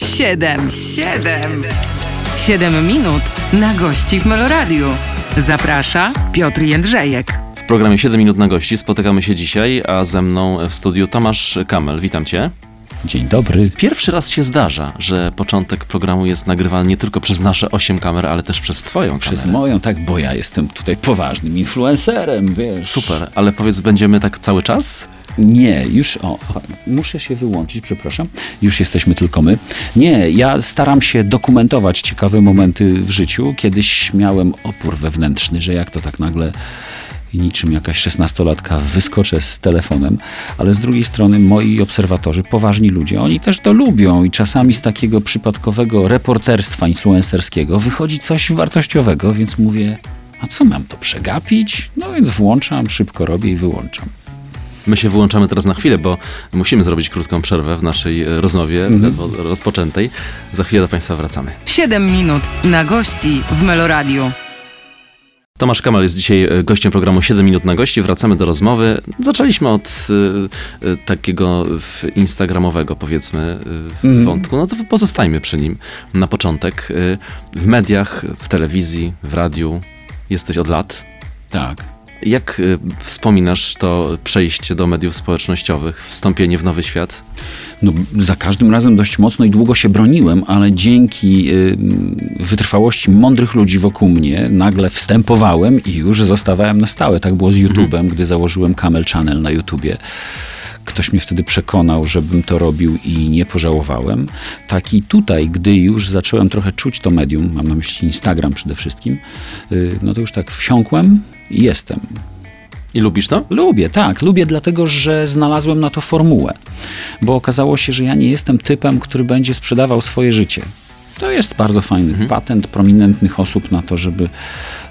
Siedem, siedem, siedem minut na gości w Meloradiu. Zaprasza Piotr Jędrzejek. W programie 7 minut na gości spotykamy się dzisiaj, a ze mną w studiu Tomasz Kamel. Witam cię. Dzień dobry. Pierwszy raz się zdarza, że początek programu jest nagrywany nie tylko przez nasze 8 kamer, ale też przez twoją Przez kamerę. moją, tak, bo ja jestem tutaj poważnym influencerem, wiesz. Super, ale powiedz, będziemy tak cały czas? Nie, już, o, muszę się wyłączyć, przepraszam. Już jesteśmy tylko my. Nie, ja staram się dokumentować ciekawe momenty w życiu. Kiedyś miałem opór wewnętrzny, że jak to tak nagle niczym jakaś szesnastolatka wyskoczę z telefonem, ale z drugiej strony moi obserwatorzy, poważni ludzie, oni też to lubią i czasami z takiego przypadkowego reporterstwa influencerskiego wychodzi coś wartościowego, więc mówię, a co mam to przegapić? No więc włączam, szybko robię i wyłączam. My się wyłączamy teraz na chwilę, bo musimy zrobić krótką przerwę w naszej e, rozmowie, ledwo rozpoczętej. Za chwilę do Państwa wracamy. Siedem minut na gości w Meloradiu. Tomasz Kamal jest dzisiaj e, gościem programu 7 minut na gości. Wracamy do rozmowy. Zaczęliśmy od y, y, takiego instagramowego, powiedzmy, y, wątku. No to pozostajmy przy nim na początek. Y, w mediach, w telewizji, w radiu jesteś od lat. Tak. Jak y, wspominasz to przejście do mediów społecznościowych, wstąpienie w nowy świat? No, za każdym razem dość mocno i długo się broniłem, ale dzięki y, wytrwałości mądrych ludzi wokół mnie nagle wstępowałem i już zostawałem na stałe. Tak było z YouTube'em, gdy założyłem Camel Channel na YouTubie. Ktoś mnie wtedy przekonał, żebym to robił i nie pożałowałem. Tak i tutaj, gdy już zacząłem trochę czuć to medium, mam na myśli Instagram przede wszystkim, y, no to już tak wsiąkłem jestem. I lubisz to? Lubię, tak. Lubię dlatego, że znalazłem na to formułę. Bo okazało się, że ja nie jestem typem, który będzie sprzedawał swoje życie. To jest bardzo fajny patent prominentnych osób na to, żeby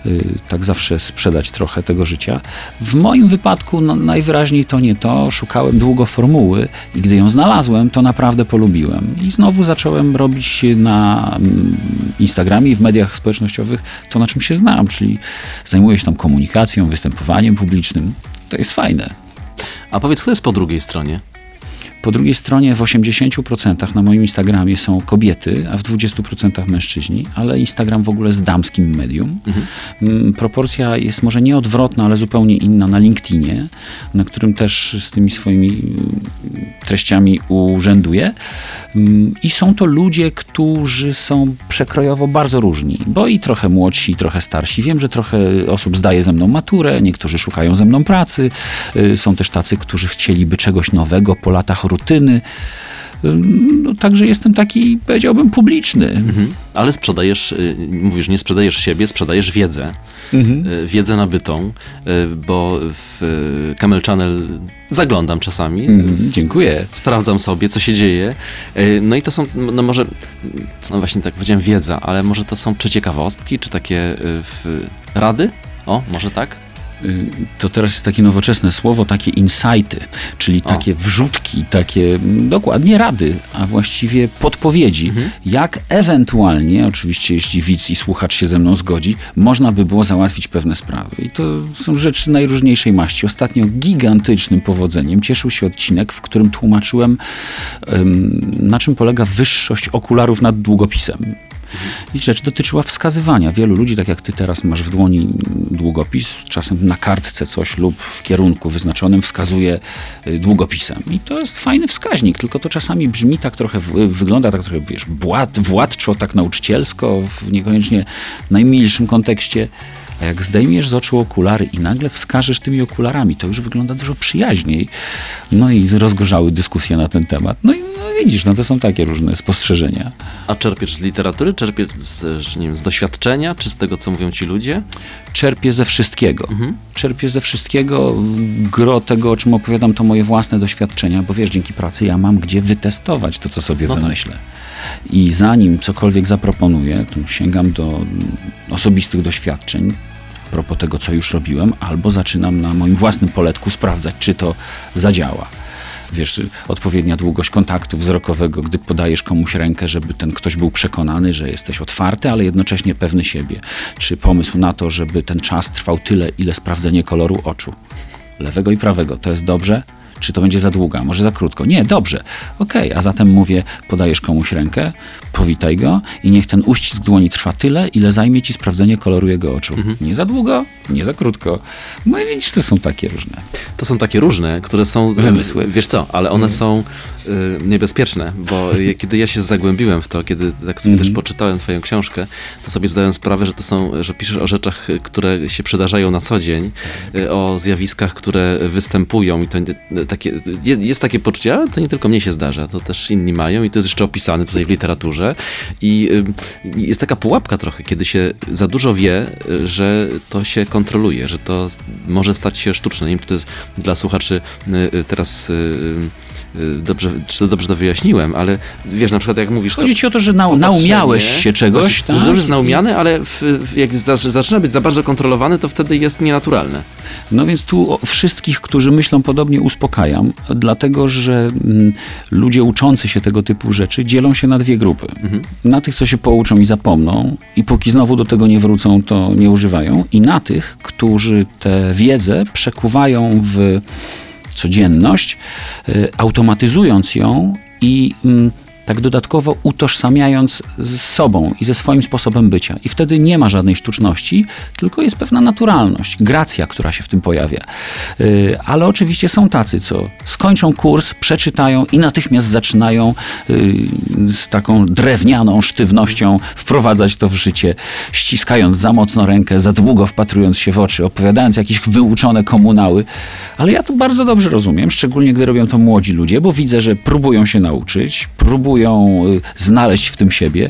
y, tak zawsze sprzedać trochę tego życia. W moim wypadku no, najwyraźniej to nie to. Szukałem długo formuły i gdy ją znalazłem, to naprawdę polubiłem. I znowu zacząłem robić na mm, Instagramie i w mediach społecznościowych to, na czym się znam, czyli zajmuję się tam komunikacją, występowaniem publicznym. To jest fajne. A powiedz, kto jest po drugiej stronie? Po drugiej stronie w 80% na moim Instagramie są kobiety, a w 20% mężczyźni, ale Instagram w ogóle jest damskim medium. Mm, Proporcja jest może nie odwrotna, ale zupełnie inna na LinkedInie, na którym też z tymi swoimi mm, treściami urzęduję. Mm, I są to ludzie, którzy są przekrojowo bardzo różni, bo i trochę młodsi, i trochę starsi. Wiem, że trochę osób zdaje ze mną maturę, niektórzy szukają ze mną pracy. Y, Są też tacy, którzy chcieliby czegoś nowego po latach rutyny. No, także jestem taki, powiedziałbym, publiczny. Mhm. Ale sprzedajesz, y, mówisz, nie sprzedajesz siebie, sprzedajesz wiedzę. Y, Wiedzę nabytą, y, bo w Camel Channel zaglądam czasami, Mhm, Dziękuję. sprawdzam sobie, co się dzieje. No i to są, no może, no właśnie tak powiedziałem, wiedza, ale może to są czy ciekawostki, czy takie rady? O, może tak? Y, To teraz jest takie nowoczesne słowo, takie insighty, czyli O. takie wrzutki, takie mm, dokładnie rady, a właściwie podpowiedzi, jak ewentualnie, oczywiście jeśli widz i słuchacz się ze mną zgodzi, można by było załatwić pewne sprawy. I to są rzeczy najróżniejszej maści. Ostatnio gigantycznym powodzeniem cieszył się odcinek, w którym tłumaczyłem, em, na czym polega wyższość okularów nad długopisem. I rzecz dotyczyła wskazywania. Wielu ludzi, tak jak ty teraz masz w dłoni długopis, czasem na kartce coś lub w kierunku wyznaczonym wskazuje y, długopisem. I to jest fajny wskaźnik, tylko to czasami brzmi tak trochę, w- wygląda tak trochę, wiesz, władczo, tak nauczycielsko, w niekoniecznie najmilszym kontekście. A jak zdejmiesz z oczu okulary i nagle wskażesz tymi okularami, to już wygląda dużo przyjaźniej. No i rozgorzały dyskusje na ten temat. No i no widzisz, no to są takie różne spostrzeżenia. A czerpiesz z literatury, czerpiesz z, wiem, z doświadczenia, czy z tego, co mówią ci ludzie? czerpię ze wszystkiego. Czerpię ze wszystkiego. Gro tego, o czym opowiadam, to moje własne doświadczenia, bo wiesz, dzięki pracy ja mam gdzie wytestować to, co sobie No tak. I zanim cokolwiek zaproponuję, to sięgam do osobistych doświadczeń, a propos tego, co już robiłem, albo zaczynam na moim własnym poletku sprawdzać, czy to zadziała. Wiesz, odpowiednia długość kontaktu wzrokowego, gdy podajesz komuś rękę, żeby ten ktoś był przekonany, że jesteś otwarty, ale jednocześnie pewny siebie. Czy pomysł na to, żeby ten czas trwał tyle, ile sprawdzenie koloru oczu, lewego i prawego, to jest dobrze? Czy to będzie za długo, a może za krótko? Nie, dobrze. Okej, a zatem mówię, podajesz komuś rękę, powitaj go i niech ten uścisk dłoni trwa tyle, ile zajmie ci sprawdzenie koloru jego oczu. Nie za długo, nie za krótko. No i widzisz, to są takie różne. To są takie różne, które są... Wymysły. Wiesz co, ale one są y, niebezpieczne, bo kiedy ja się zagłębiłem w to, kiedy tak sobie też poczytałem twoją książkę, to sobie zdałem sprawę, że to są, że piszesz o rzeczach, y, które się przydarzają na co dzień, y, o zjawiskach, które występują i to takie, je- jest takie poczucie, ale to nie tylko mnie się zdarza, to też inni mają i to jest jeszcze opisane tutaj w literaturze i y, jest taka pułapka trochę, kiedy się za dużo wie, że to się kontroluje, że to może stać się sztuczne. Nie wiem, czy to jest dla słuchaczy y, y, teraz dobrze, czy to dobrze to wyjaśniłem, ale wiesz, na przykład jak mówisz... Chodzi ci o to, że opatrzenie, naumiałeś się czegoś, tak? Że już jest naumiane, ale w, w, jak za- zaczyna być za bardzo kontrolowany, to wtedy jest nienaturalne. No więc tu wszystkich, którzy myślą podobnie, uspokajam, dlatego że mm, ludzie uczący się tego typu rzeczy dzielą się na dwie grupy. Na tych, co się pouczą i zapomną, i póki znowu do tego nie wrócą, to nie używają, i na tych, którzy tę wiedzę przekuwają w codzienność, y, automatyzując ją i mm, tak dodatkowo utożsamiając z sobą i ze swoim sposobem bycia. I wtedy nie ma żadnej sztuczności, tylko jest pewna naturalność, gracja, która się w tym pojawia. Y, Ale oczywiście są tacy, co skończą kurs, przeczytają i natychmiast zaczynają y, z taką drewnianą sztywnością wprowadzać to w życie, ściskając za mocno rękę, za długo wpatrując się w oczy, opowiadając jakieś wyuczone komunały. Ale ja to bardzo dobrze rozumiem, szczególnie gdy robią to młodzi ludzie, bo widzę, że próbują się nauczyć, próbują y, znaleźć w tym siebie,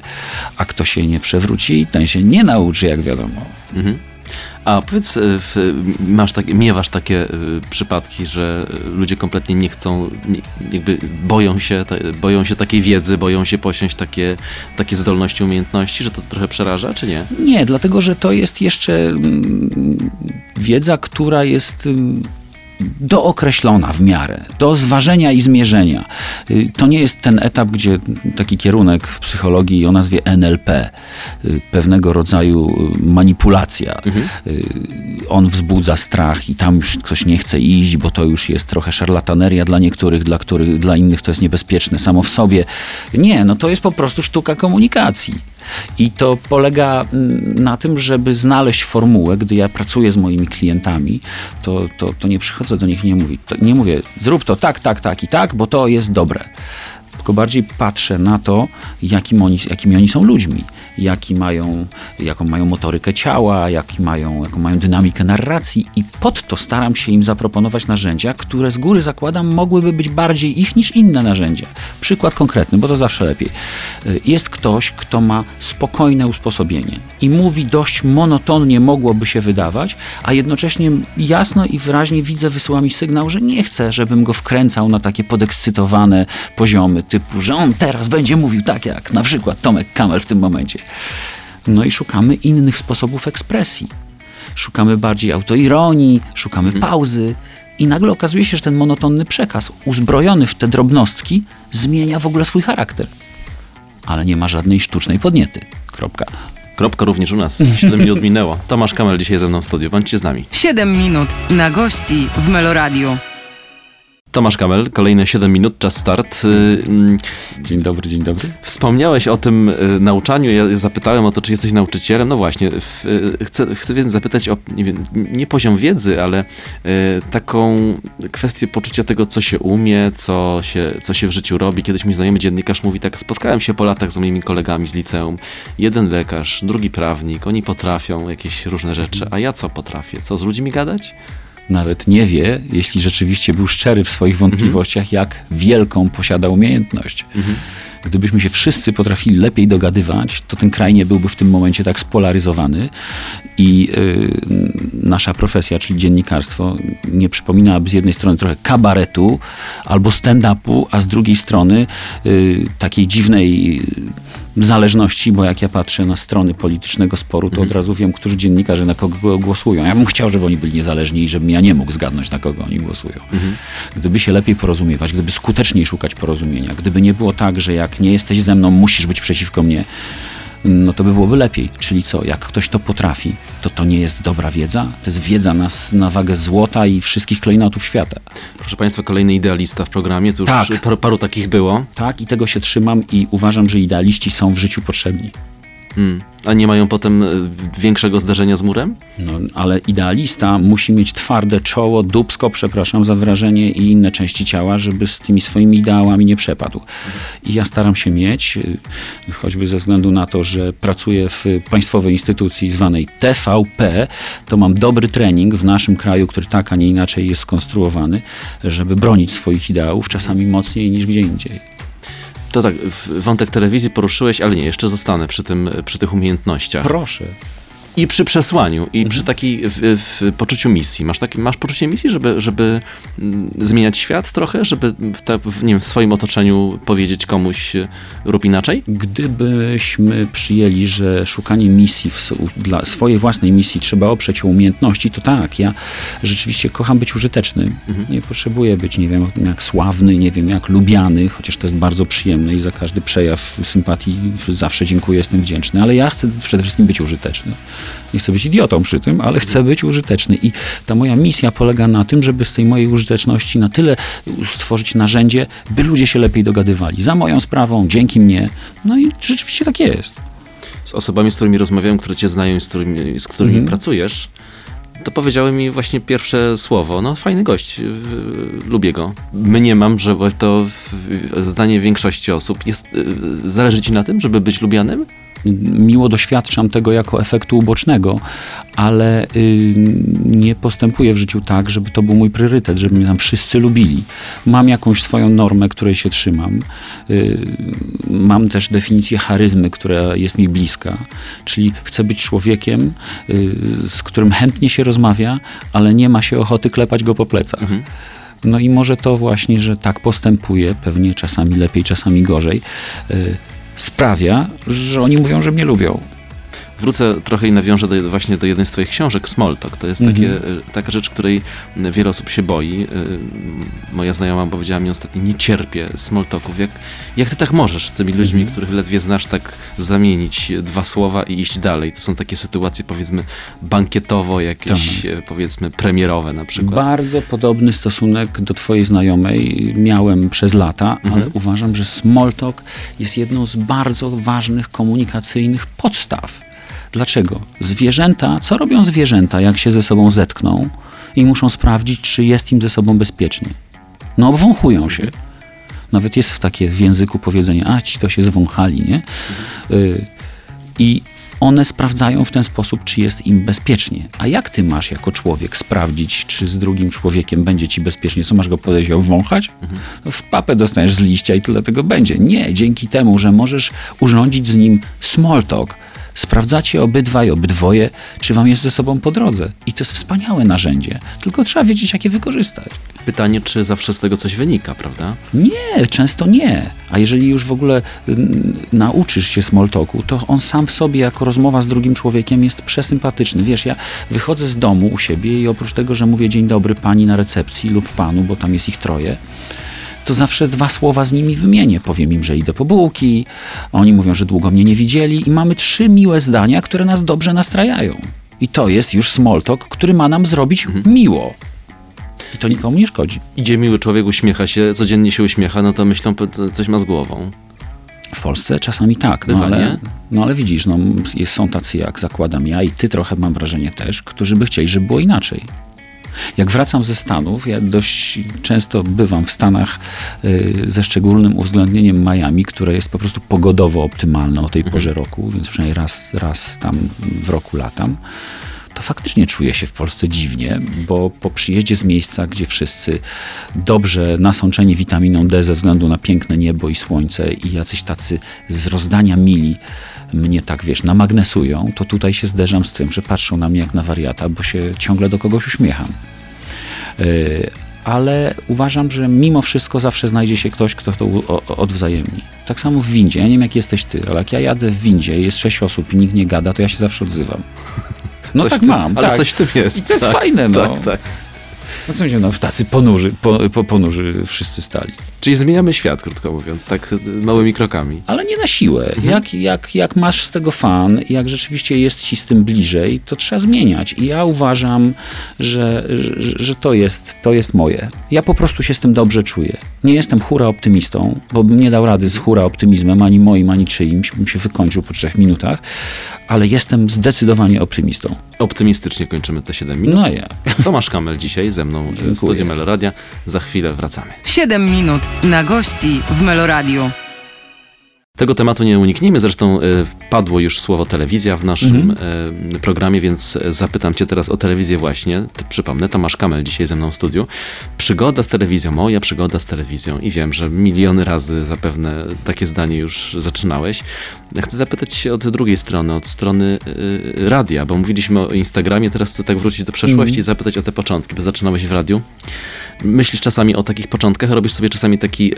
a kto się nie przewróci, ten się nie nauczy, jak wiadomo. A powiedz, y, masz tak, miewasz takie y, przypadki, że ludzie kompletnie nie chcą, jakby boją się, boją się takiej wiedzy, boją się posiąść takie, takie zdolności, umiejętności, że to trochę przeraża, czy nie? Nie, dlatego że to jest jeszcze mm, wiedza, która jest mm, dookreślona w miarę, do zważenia i zmierzenia. Y, To nie jest ten etap, gdzie taki kierunek w psychologii o nazwie NLP, y, pewnego rodzaju y, manipulacja. Y, On wzbudza strach i tam już ktoś nie chce iść, bo to już jest trochę szarlataneria dla niektórych, dla, których, dla innych to jest niebezpieczne samo w sobie. Nie, no to jest po prostu sztuka komunikacji. I to polega mm, na tym, żeby znaleźć formułę, gdy ja pracuję z moimi klientami, to, to, to nie przychodzę do nich nie mówię, nie mówię, zrób to tak, tak, tak i tak, bo to jest dobre. Tylko bardziej patrzę na to, jakim oni, jakimi oni są ludźmi, jaki mają, jaką mają motorykę ciała, jaki mają, jaką mają dynamikę narracji i pod to staram się im zaproponować narzędzia, które z góry zakładam mogłyby być bardziej ich niż inne narzędzia. Przykład konkretny, bo to zawsze lepiej. Y, Jest ktoś, kto ma spokojne usposobienie i mówi dość monotonnie, mogłoby się wydawać, a jednocześnie jasno i wyraźnie widzę, wysyła mi sygnał, że nie chce, żebym go wkręcał na takie podekscytowane poziomy, typu, że on teraz będzie mówił tak jak na przykład Tomek Kamel w tym momencie. No i szukamy innych sposobów ekspresji. Szukamy bardziej autoironii, szukamy pauzy i nagle okazuje się, że ten monotonny przekaz, uzbrojony w te drobnostki, zmienia w ogóle swój charakter. Ale nie ma żadnej sztucznej podniety. Kropka. Kropka również u nas. 7 minut minęło. Tomasz Kamel dzisiaj ze mną w studiu. Bądźcie z nami. 7 minut na gości w Meloradiu. Tomasz Kamel, kolejne 7 minut, czas start. Y, mm, Dzień dobry, dzień dobry. Wspomniałeś o tym y, nauczaniu, ja zapytałem o to, czy jesteś nauczycielem. No właśnie, y, chcę, chcę więc zapytać o, nie, wiem, nie poziom wiedzy, ale taką kwestię poczucia tego, co się umie, co się, co się w życiu robi. Kiedyś mój znajomy dziennikarz mówi tak, spotkałem się po latach z moimi kolegami z liceum. Jeden lekarz, drugi prawnik, oni potrafią jakieś różne rzeczy, a ja co potrafię? Co, z ludźmi gadać? Nawet nie wie, jeśli rzeczywiście był szczery w swoich wątpliwościach, jak wielką posiada umiejętność. Gdybyśmy się wszyscy potrafili lepiej dogadywać, to ten kraj nie byłby w tym momencie tak spolaryzowany i y, nasza profesja, czyli dziennikarstwo, nie przypominałaby z jednej strony trochę kabaretu albo stand-upu, a z drugiej strony y, takiej dziwnej y, zależności, bo jak ja patrzę na strony politycznego sporu, to od razu wiem, którzy dziennikarze na kogo głosują. Ja bym chciał, żeby oni byli niezależni i żebym ja nie mógł zgadnąć, na kogo oni głosują. Gdyby się lepiej porozumiewać, gdyby skuteczniej szukać porozumienia, gdyby nie było tak, że jak nie jesteś ze mną, musisz być przeciwko mnie, no to by byłoby lepiej. Czyli co, jak ktoś to potrafi, to to nie jest dobra wiedza? To jest wiedza na, na wagę złota i wszystkich klejnotów świata. Proszę Państwa, kolejny idealista w programie, to już Tak. paru, paru takich było. Tak, i tego się trzymam i uważam, że idealiści są w życiu potrzebni. Mm. A nie mają potem e, większego zdarzenia z murem? No, ale idealista musi mieć twarde czoło, dubsko, przepraszam za wyrażenie, i inne części ciała, żeby z tymi swoimi ideałami nie przepadł. I ja staram się mieć, y, choćby ze względu na to, że pracuję w państwowej instytucji zwanej TVP, to mam dobry trening w naszym kraju, który tak, a nie inaczej jest skonstruowany, żeby bronić swoich ideałów, czasami mocniej niż gdzie indziej. To tak, wątek telewizji poruszyłeś, ale nie, jeszcze zostanę przy, tym, przy tych umiejętnościach. Proszę. I przy przesłaniu, i Mhm. przy takiej w, w poczuciu misji. Masz, taki, masz poczucie misji, żeby, żeby mm, zmieniać świat trochę, żeby w, te, w, nie wiem, w swoim otoczeniu powiedzieć komuś e, rób inaczej? Gdybyśmy przyjęli, że szukanie misji, w, dla swojej własnej misji trzeba oprzeć o umiejętności, to tak, ja rzeczywiście kocham być użyteczny. Nie potrzebuję być, nie wiem, jak sławny, nie wiem, jak lubiany, chociaż to jest bardzo przyjemne i za każdy przejaw sympatii zawsze dziękuję, jestem wdzięczny, ale ja chcę przede wszystkim być użyteczny. Nie chcę być idiotą przy tym, ale chcę być użyteczny i ta moja misja polega na tym, żeby z tej mojej użyteczności na tyle stworzyć narzędzie, by ludzie się lepiej dogadywali. Za moją sprawą, dzięki mnie. No i rzeczywiście tak jest. Z osobami, z którymi rozmawiałem, które cię znają i z którymi, z którymi Mhm. pracujesz, to powiedziały mi właśnie pierwsze słowo. No, fajny gość, yy, lubię go. Mniemam, że to zdanie większości osób jest. yy, Zależy ci na tym, żeby być lubianym? miło doświadczam tego jako efektu ubocznego, ale y, nie postępuję w życiu tak, żeby to był mój priorytet, żeby mnie tam wszyscy lubili. Mam jakąś swoją normę, której się trzymam. Y, mam też definicję charyzmy, która jest mi bliska, czyli chcę być człowiekiem, y, z którym chętnie się rozmawia, ale nie ma się ochoty klepać go po plecach. No i może to właśnie, że tak postępuje, pewnie czasami lepiej, czasami gorzej, y, sprawia, że oni mówią, że mnie lubią. Wrócę trochę i nawiążę do, właśnie do jednej z twoich książek, Smalltalk. To jest Mhm. takie, y, taka rzecz, której wiele osób się boi. Y, Moja znajoma powiedziała mi ostatnio, nie cierpię smalltalków. Jak, jak ty tak możesz z tymi ludźmi, Mhm. których ledwie znasz, tak zamienić dwa słowa i iść dalej? To są takie sytuacje, powiedzmy, bankietowo, jakieś, Tak. e, powiedzmy, premierowe na przykład. Bardzo podobny stosunek do twojej znajomej miałem przez lata, Mhm. ale uważam, że smalltalk jest jedną z bardzo ważnych komunikacyjnych podstaw. Dlaczego? Zwierzęta, co robią zwierzęta, jak się ze sobą zetkną i muszą sprawdzić, czy jest im ze sobą bezpiecznie? No, obwąchują się. Nawet jest w takie w języku powiedzenie, a ci to się zwąchali, nie? Y, I one sprawdzają w ten sposób, czy jest im bezpiecznie. A jak ty masz jako człowiek sprawdzić, czy z drugim człowiekiem będzie ci bezpiecznie? Co masz go podejść obwąchać? No W papę dostaniesz z liścia i tyle tego będzie. Nie, dzięki temu, że możesz urządzić z nim small talk, sprawdzacie obydwaj, obydwoje, czy wam jest ze sobą po drodze. I to jest wspaniałe narzędzie, tylko trzeba wiedzieć, jak je wykorzystać. Pytanie, czy zawsze z tego coś wynika, prawda? Nie, często nie. A jeżeli już w ogóle mm, nauczysz się small talku, to on sam w sobie jako rozmowa z drugim człowiekiem jest przesympatyczny. Wiesz, ja wychodzę z domu u siebie i oprócz tego, że mówię dzień dobry pani na recepcji lub panu, bo tam jest ich troje, to zawsze dwa słowa z nimi wymienię. Powiem im, że idę po bułki, oni mówią, że długo mnie nie widzieli i mamy trzy miłe zdania, które nas dobrze nastrajają. I to jest już small talk, który ma nam zrobić miło. I to nikomu nie szkodzi. Idzie miły człowiek, uśmiecha się, codziennie się uśmiecha, no to myślą, coś ma z głową. W Polsce czasami tak, no ale, no ale widzisz, no, jest, są tacy jak zakładam ja i ty trochę mam wrażenie też, którzy by chcieli, żeby było inaczej. Jak wracam ze Stanów, ja dość często bywam w Stanach y, ze szczególnym uwzględnieniem Miami, które jest po prostu pogodowo optymalne o tej porze roku, więc przynajmniej raz, raz tam w roku latam. To faktycznie czuję się w Polsce dziwnie, bo po przyjeździe z miejsca, gdzie wszyscy dobrze nasączeni witaminą D ze względu na piękne niebo i słońce i jacyś tacy z rozdania mili mnie tak, wiesz, namagnesują, to tutaj się zderzam z tym, że patrzą na mnie jak na wariata, bo się ciągle do kogoś uśmiecham. Yy, ale uważam, że mimo wszystko zawsze znajdzie się ktoś, kto to odwzajemni. Tak samo w windzie. Ja nie wiem, jak jesteś ty, ale jak ja jadę w windzie, jest sześć osób i nikt nie gada, to ja się zawsze odzywam. No Coś tak tym- mam, Ale tak. coś w tym jest. I to jest tak, fajne, no. Tak, tak. No co się, no tacy ponurzy, po, po, ponurzy wszyscy stali. Czyli zmieniamy świat, krótko mówiąc, tak małymi krokami. Ale nie na siłę. Mhm. Jak, jak, jak masz z tego fan, jak rzeczywiście jest ci z tym bliżej, to trzeba zmieniać. I ja uważam, że, że, że to, jest, to jest moje. Ja po prostu się z tym dobrze czuję. Nie jestem hura optymistą, bo bym nie dał rady z hura optymizmem, ani moim, ani czyimś, bym się wykończył po trzech minutach, ale jestem zdecydowanie optymistą. Optymistycznie kończymy te 7 minut. No ja. Tomasz Kamel dzisiaj ze mną Dziękuję. w studiu Meloradia. Za chwilę wracamy. 7 minut na gości w Meloradiu. Tego tematu nie unikniemy, zresztą e, padło już słowo telewizja w naszym mhm. E, programie, więc zapytam cię teraz o telewizję właśnie. Przypomnę, Tomasz Kamel dzisiaj ze mną w studiu. Przygoda z telewizją, moja przygoda z telewizją i wiem, że miliony razy zapewne takie zdanie już zaczynałeś. Chcę zapytać się od drugiej strony, od strony e, radia, bo mówiliśmy o Instagramie, teraz chcę tak wrócić do przeszłości mhm. i zapytać o te początki, bo zaczynałeś w radiu. Myślisz czasami o takich początkach, robisz sobie czasami taki,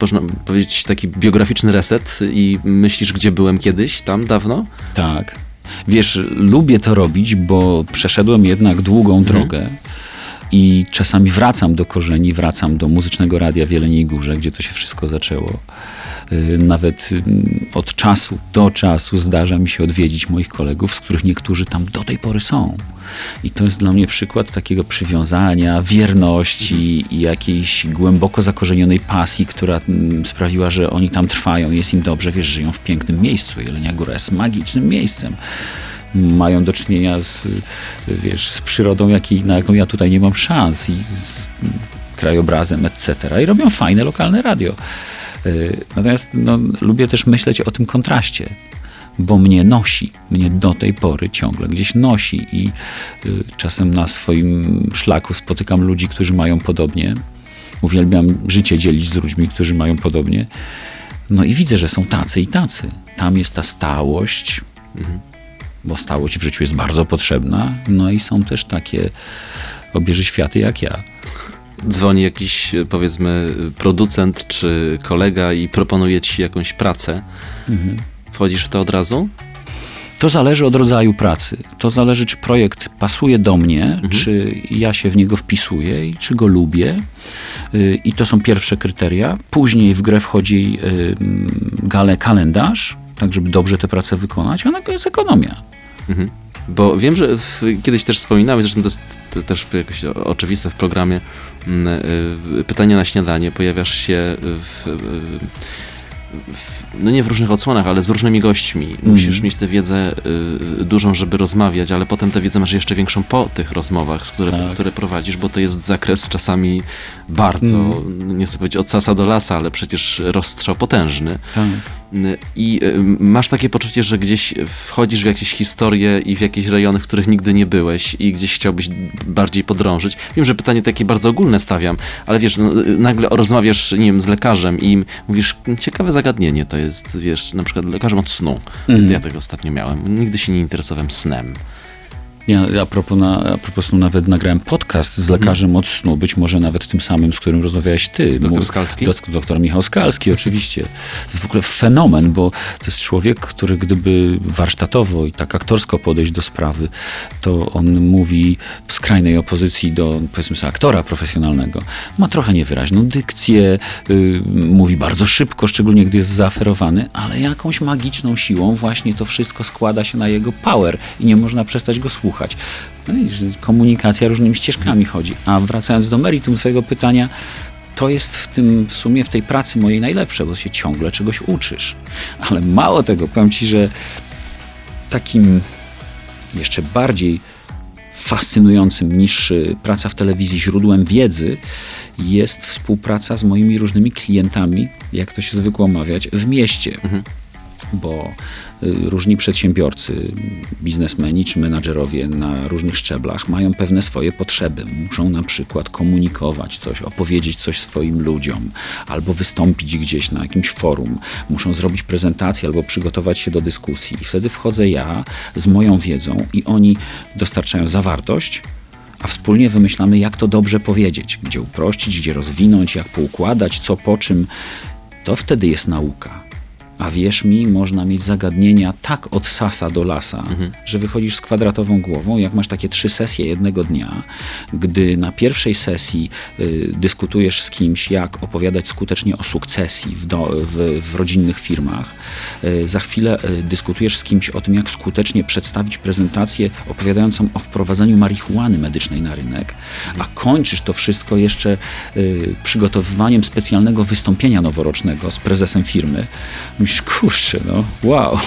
można powiedzieć, taki biograficzny reset i myślisz, gdzie byłem kiedyś, tam dawno? Tak. Wiesz, lubię to robić, bo przeszedłem jednak długą mhm. drogę. I czasami wracam do korzeni, wracam do muzycznego radia w Jeleniej Górze, gdzie to się wszystko zaczęło. Y, nawet y, od czasu do czasu zdarza mi się odwiedzić moich kolegów, z których niektórzy tam do tej pory są. I to jest dla mnie przykład takiego przywiązania, wierności i jakiejś głęboko zakorzenionej pasji, która mm, sprawiła, że oni tam trwają, jest im dobrze, wiesz, żyją w pięknym miejscu. Jelenia Góra jest magicznym miejscem mają do czynienia z, wiesz, z przyrodą, jakiej, na jaką ja tutaj nie mam szans i z krajobrazem, etc. I robią fajne lokalne radio. Y, natomiast no, lubię też myśleć o tym kontraście, bo mnie nosi, mnie do tej pory ciągle gdzieś nosi i y, czasem na swoim szlaku spotykam ludzi, którzy mają podobnie. Uwielbiam życie dzielić z ludźmi, którzy mają podobnie. No i widzę, że są tacy i tacy. Tam jest ta stałość, mhm. Bo stałość w życiu jest bardzo potrzebna. No i są też takie obieży światy jak ja dzwoni jakiś, powiedzmy, producent czy kolega i proponuje ci jakąś pracę, mhm. wchodzisz w to od razu? To zależy od rodzaju pracy. To zależy, czy projekt pasuje do mnie, mhm. czy ja się w niego wpisuję i czy go lubię. Y, I to są pierwsze kryteria. Później w grę wchodzi y, gale kalendarz, tak żeby dobrze tę pracę wykonać, a na jest ekonomia. Mhm. Bo wiem, że w, kiedyś też wspominałeś, zresztą to jest to też jakoś oczywiste w programie, mm, y, pytanie na śniadanie, pojawiasz się w, w, no nie w różnych odsłonach, ale z różnymi gośćmi. Mm. Musisz mieć tę wiedzę y, dużą, żeby rozmawiać, ale potem tę wiedzę masz jeszcze większą po tych rozmowach, które, tak. które prowadzisz, bo to jest zakres czasami bardzo, mm. nie chcę powiedzieć od sasa do lasa, ale przecież rozstrzał potężny. Tak. I y, masz takie poczucie, że gdzieś wchodzisz w jakieś historie i w jakieś rejony, w których nigdy nie byłeś i gdzieś chciałbyś bardziej podrążyć. Wiem, że pytanie takie bardzo ogólne stawiam, ale wiesz, no, nagle rozmawiasz, nie wiem, z lekarzem i mówisz, ciekawe zagadnienie to jest, wiesz, na przykład lekarzem od snu. Mhm. Ja tego ostatnio miałem. Nigdy się nie interesowałem snem. Ja a propos, na, a propos snu nawet nagrałem podcast z lekarzem hmm. od snu, być może nawet tym samym, z którym rozmawiałeś ty. Doktor Skalski? Do, doktor Michał Skalski, oczywiście. To jest w ogóle fenomen, bo to jest człowiek, który gdyby warsztatowo i tak aktorsko podejść do sprawy, to on mówi w skrajnej opozycji do, powiedzmy sobie, aktora profesjonalnego. Ma trochę niewyraźną dykcję, yy, mówi bardzo szybko, szczególnie gdy jest zaaferowany, ale jakąś magiczną siłą właśnie to wszystko składa się na jego power i nie można przestać go słuchać słuchać. No i komunikacja różnymi ścieżkami chodzi. A wracając do meritum twojego pytania, to jest w tym, w sumie w tej pracy mojej najlepsze, bo się ciągle czegoś uczysz. Ale mało tego, powiem ci, że takim jeszcze bardziej fascynującym niż praca w telewizji źródłem wiedzy jest współpraca z moimi różnymi klientami, jak to się zwykło omawiać, w mieście. Mhm bo y, różni przedsiębiorcy, biznesmeni czy menadżerowie na różnych szczeblach mają pewne swoje potrzeby. Muszą na przykład komunikować coś, opowiedzieć coś swoim ludziom, albo wystąpić gdzieś na jakimś forum, muszą zrobić prezentację albo przygotować się do dyskusji. I wtedy wchodzę ja z moją wiedzą i oni dostarczają zawartość, a wspólnie wymyślamy, jak to dobrze powiedzieć, gdzie uprościć, gdzie rozwinąć, jak poukładać, co po czym. To wtedy jest nauka A wierz mi, można mieć zagadnienia tak od sasa do lasa, że wychodzisz z kwadratową głową. Jak masz takie trzy sesje jednego dnia, gdy na pierwszej sesji y, dyskutujesz z kimś, jak opowiadać skutecznie o sukcesji w, do, w, w rodzinnych firmach, y, za chwilę y, dyskutujesz z kimś o tym, jak skutecznie przedstawić prezentację opowiadającą o wprowadzeniu marihuany medycznej na rynek, a kończysz to wszystko jeszcze y, przygotowywaniem specjalnego wystąpienia noworocznego z prezesem firmy. Myślisz, kurczę, no wow.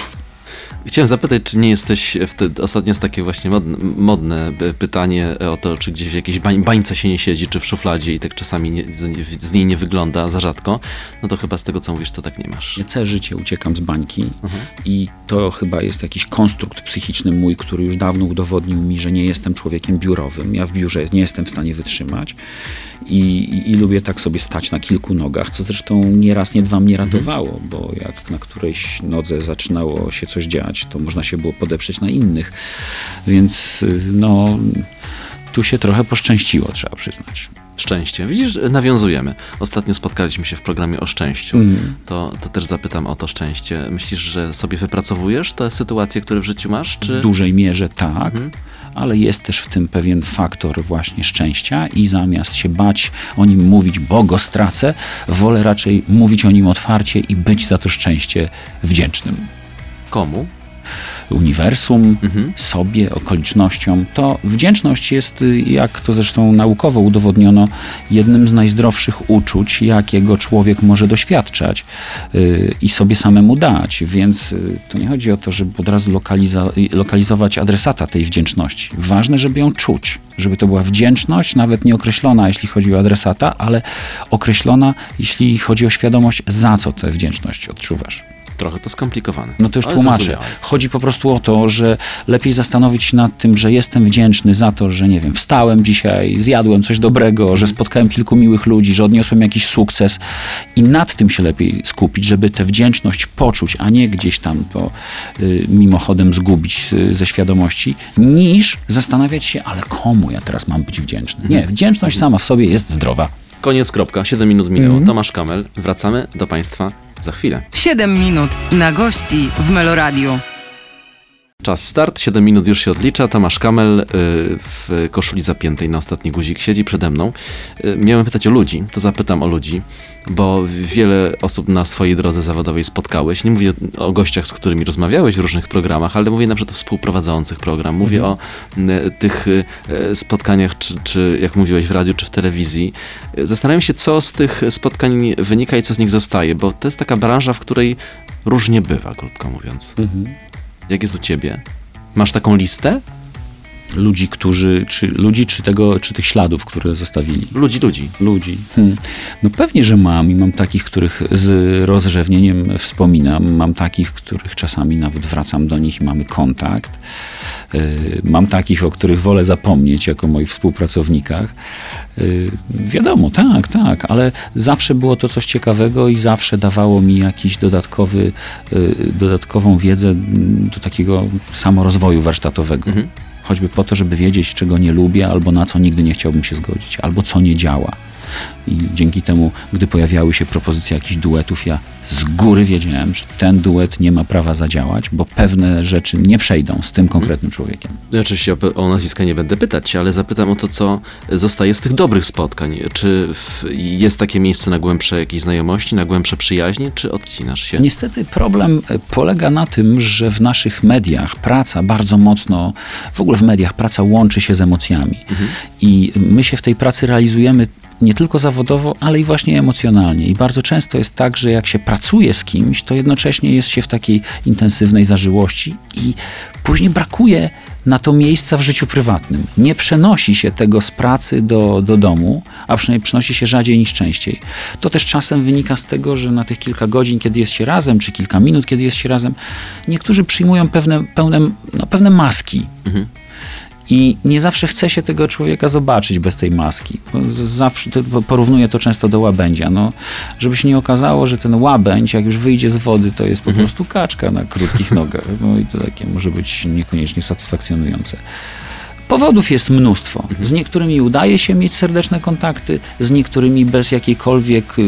Chciałem zapytać, czy nie jesteś, wtedy, ostatnio jest takie właśnie modne, modne pytanie o to, czy gdzieś w jakiejś bań, bańce się nie siedzi, czy w szufladzie i tak czasami nie, z, z niej nie wygląda za rzadko, no to chyba z tego, co mówisz, to tak nie masz. Ja całe życie uciekam z bańki i to chyba jest jakiś konstrukt psychiczny mój, który już dawno udowodnił mi, że nie jestem człowiekiem biurowym. Ja w biurze nie jestem w stanie wytrzymać i, i, i lubię tak sobie stać na kilku nogach, co zresztą nie raz, nie dwa mnie ratowało, bo jak na którejś nodze zaczynało się coś dziać, to można się było podeprzeć na innych. Więc y, no, tu się trochę poszczęściło, trzeba przyznać. Szczęście. Widzisz, nawiązujemy. Ostatnio spotkaliśmy się w programie o szczęściu. To, to też zapytam o to szczęście. Myślisz, że sobie wypracowujesz te sytuacje, które w życiu masz? Czy... W dużej mierze tak, ale jest też w tym pewien faktor właśnie szczęścia i zamiast się bać o nim mówić, bo go stracę, wolę raczej mówić o nim otwarcie i być za to szczęście wdzięcznym. Komu? Uniwersum, sobie, okolicznościom, to wdzięczność jest, y, jak to zresztą naukowo udowodniono, jednym z najzdrowszych uczuć, jakiego człowiek może doświadczać y, i sobie samemu dać. Więc y, to nie chodzi o to, żeby od razu lokaliza- lokalizować adresata tej wdzięczności. Ważne, żeby ją czuć, żeby to była wdzięczność, nawet nieokreślona, jeśli chodzi o adresata, ale określona, jeśli chodzi o świadomość, za co tę wdzięczność odczuwasz. Trochę to skomplikowane. No to już Ale tłumaczę. Chodzi po prostu o to, że lepiej zastanowić się nad tym, że jestem wdzięczny za to, że nie wiem, wstałem dzisiaj, zjadłem coś dobrego, że spotkałem kilku miłych ludzi, że odniosłem jakiś sukces i nad tym się lepiej skupić, żeby tę wdzięczność poczuć, a nie gdzieś tam to y, mimochodem zgubić y, ze świadomości, niż zastanawiać się, ale komu ja teraz mam być wdzięczny. Nie, wdzięczność sama w sobie jest zdrowa. Koniec, kropka. 7 minut minęło. Mhm. Tomasz Kamel. Wracamy do Państwa za chwilę. 7 minut na gości w Meloradiu. Czas start, 7 minut już się odlicza. Tomasz Kamel y, w koszuli zapiętej na ostatni guzik siedzi przede mną. Y, Miałem pytać o ludzi, to zapytam o ludzi, bo wiele osób na swojej drodze zawodowej spotkałeś. Nie mówię o gościach, z którymi rozmawiałeś w różnych programach, ale mówię na przykład o współprowadzących program. Mówię o y, tych spotkaniach, czy, czy jak mówiłeś w radiu, czy w telewizji. Zastanawiam się, co z tych spotkań wynika i co z nich zostaje, bo to jest taka branża, w której różnie bywa, krótko mówiąc. Jak jest u ciebie? Masz taką listę? Ludzi, którzy, czy ludzi, czy tego, czy tych śladów, które zostawili. Ludzi, ludzi. ludzi. Hmm. No pewnie, że mam i mam takich, których z rozrzewnieniem wspominam. Mam takich, których czasami nawet wracam do nich i mamy kontakt. Yy, Mam takich, o których wolę zapomnieć jako moich współpracownikach. Yy, Wiadomo, tak, tak, ale zawsze było to coś ciekawego i zawsze dawało mi jakiś dodatkowy, yy, dodatkową wiedzę mm, do takiego samorozwoju warsztatowego. Choćby po to, żeby wiedzieć, czego nie lubię, albo na co nigdy nie chciałbym się zgodzić, albo co nie działa. I dzięki temu, gdy pojawiały się propozycje jakichś duetów, ja z góry wiedziałem, że ten duet nie ma prawa zadziałać, bo pewne rzeczy nie przejdą z tym konkretnym człowiekiem. Ja oczywiście o, o nazwiska nie będę pytać, ale zapytam o to, co zostaje z tych dobrych spotkań. Czy w, jest takie miejsce na głębsze jakieś znajomości, na głębsze przyjaźnie, czy odcinasz się? Niestety problem e, polega na tym, że w naszych mediach praca bardzo mocno, w ogóle w mediach praca łączy się z emocjami. I my się w tej pracy realizujemy nie tylko zawodowo, ale i właśnie emocjonalnie. I bardzo często jest tak, że jak się pracuje z kimś, to jednocześnie jest się w takiej intensywnej zażyłości i później brakuje na to miejsca w życiu prywatnym. Nie przenosi się tego z pracy do, do domu, a przynajmniej przenosi się rzadziej niż częściej. To też czasem wynika z tego, że na tych kilka godzin, kiedy jest się razem, czy kilka minut, kiedy jest się razem, niektórzy przyjmują pewne, pełne, no, pewne maski. I nie zawsze chce się tego człowieka zobaczyć bez tej maski. Zawsze porównuję to często do łabędzia. No, żeby się nie okazało, że ten łabędź, jak już wyjdzie z wody, to jest po prostu kaczka na krótkich nogach. No i to takie może być niekoniecznie satysfakcjonujące. Powodów jest mnóstwo. Z niektórymi udaje się mieć serdeczne kontakty, z niektórymi bez jakiejkolwiek y,